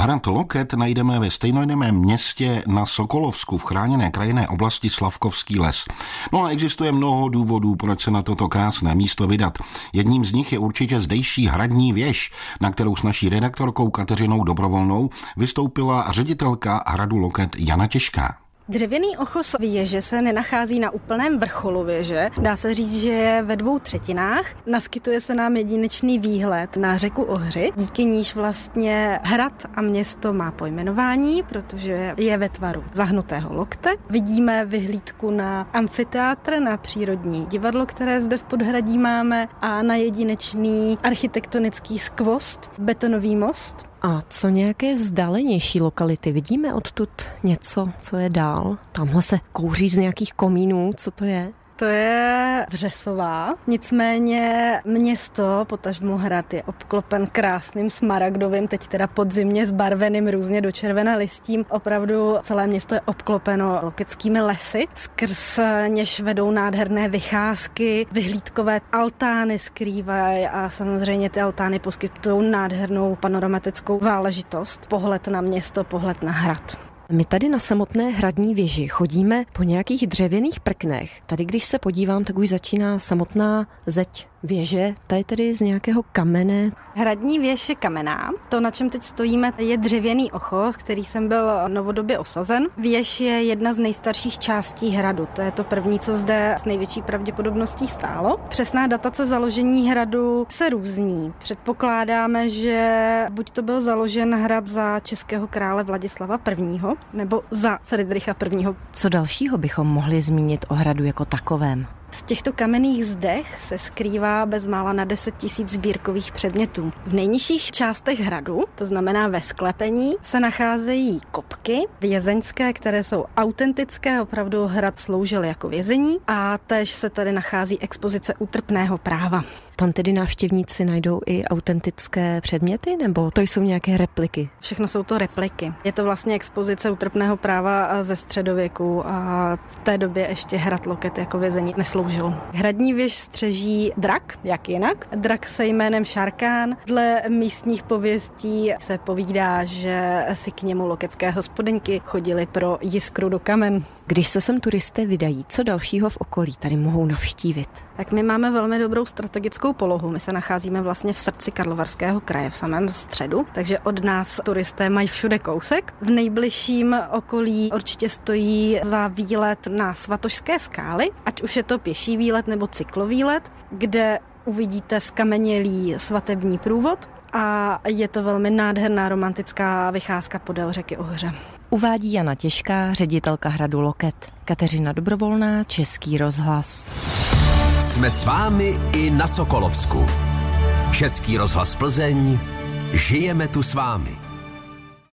Hrad Loket najdeme ve stejnojmeném městě na Sokolovsku v chráněné krajinné oblasti Slavkovský les. No a existuje mnoho důvodů, proč se na toto krásné místo vydat. Jedním z nich je určitě zdejší hradní věž, na kterou s naší redaktorkou Kateřinou Dobrovolnou vystoupila ředitelka hradu Loket Jana Těžká. Dřevěný ochos věže se nenachází na úplném vrcholu věže. Dá se říct, že je ve dvou třetinách. Naskytuje se nám jedinečný výhled na řeku Ohři, díky níž vlastně hrad a město má pojmenování, protože je ve tvaru zahnutého lokte. Vidíme vyhlídku na amfiteátr, na přírodní divadlo, které zde v podhradí máme a na jedinečný architektonický skvost, betonový most. A co nějaké vzdálenější lokality? Vidíme odtud něco, co je dál? Tamhle se kouří z nějakých komínů, co to je? To je Vřesová, nicméně město, potažmo hrad, je obklopen krásným smaragdovým, teď teda podzimně zbarveným různě do červené listím. Opravdu celé město je obklopeno lokickými lesy, skrz něž vedou nádherné vycházky, vyhlídkové altány skrývají a samozřejmě ty altány poskytují nádhernou panoramatickou záležitost. Pohled na město, pohled na hrad. My tady na samotné hradní věži chodíme po nějakých dřevěných prknech. Tady, když se podívám, tak už začíná samotná zeď věže. Ta je tedy z nějakého kamene. Hradní věž je kamená. To, na čem teď stojíme, je dřevěný ochos, který jsem byl novodobě osazen. Věž je jedna z nejstarších částí hradu. To je to první, co zde s největší pravděpodobností stálo. Přesná datace založení hradu se různí. Předpokládáme, že buď to byl založen hrad za českého krále Vladislava I. nebo za Friedricha I. Co dalšího bychom mohli zmínit o hradu jako takovém? V těchto kamenných zdech se skrývá bezmála na 10 tisíc sbírkových předmětů. V nejnižších částech hradu, to znamená ve sklepení, se nacházejí kopky vězeňské, které jsou autentické, opravdu hrad sloužil jako vězení a tež se tady nachází expozice útrpného práva. Tam tedy návštěvníci najdou i autentické předměty, nebo to jsou nějaké repliky? Všechno jsou to repliky. Je to vlastně expozice utrpného práva ze středověku a v té době ještě hrad Loket jako vězení nesloužil. Hradní věž střeží drak, jak jinak. Drak se jménem Šarkán. Dle místních pověstí se povídá, že si k němu lokecké hospodyňky chodili pro jiskru do kamen. Když se sem turisté vydají, co dalšího v okolí tady mohou navštívit? Tak my máme velmi dobrou strategickou polohu. My se nacházíme vlastně v srdci Karlovarského kraje, v samém středu, takže od nás turisté mají všude kousek. V nejbližším okolí určitě stojí za výlet na Svatožské skály, ať už je to pěší výlet nebo cyklovýlet, kde uvidíte skamenělý svatební průvod a je to velmi nádherná romantická vycházka podél řeky Ohře. Uvádí Jana Těžká, ředitelka hradu Loket. Kateřina Dobrovolná, Český rozhlas. Jsme s vámi i na Sokolovsku. Český rozhlas Plzeň. Žijeme tu s vámi.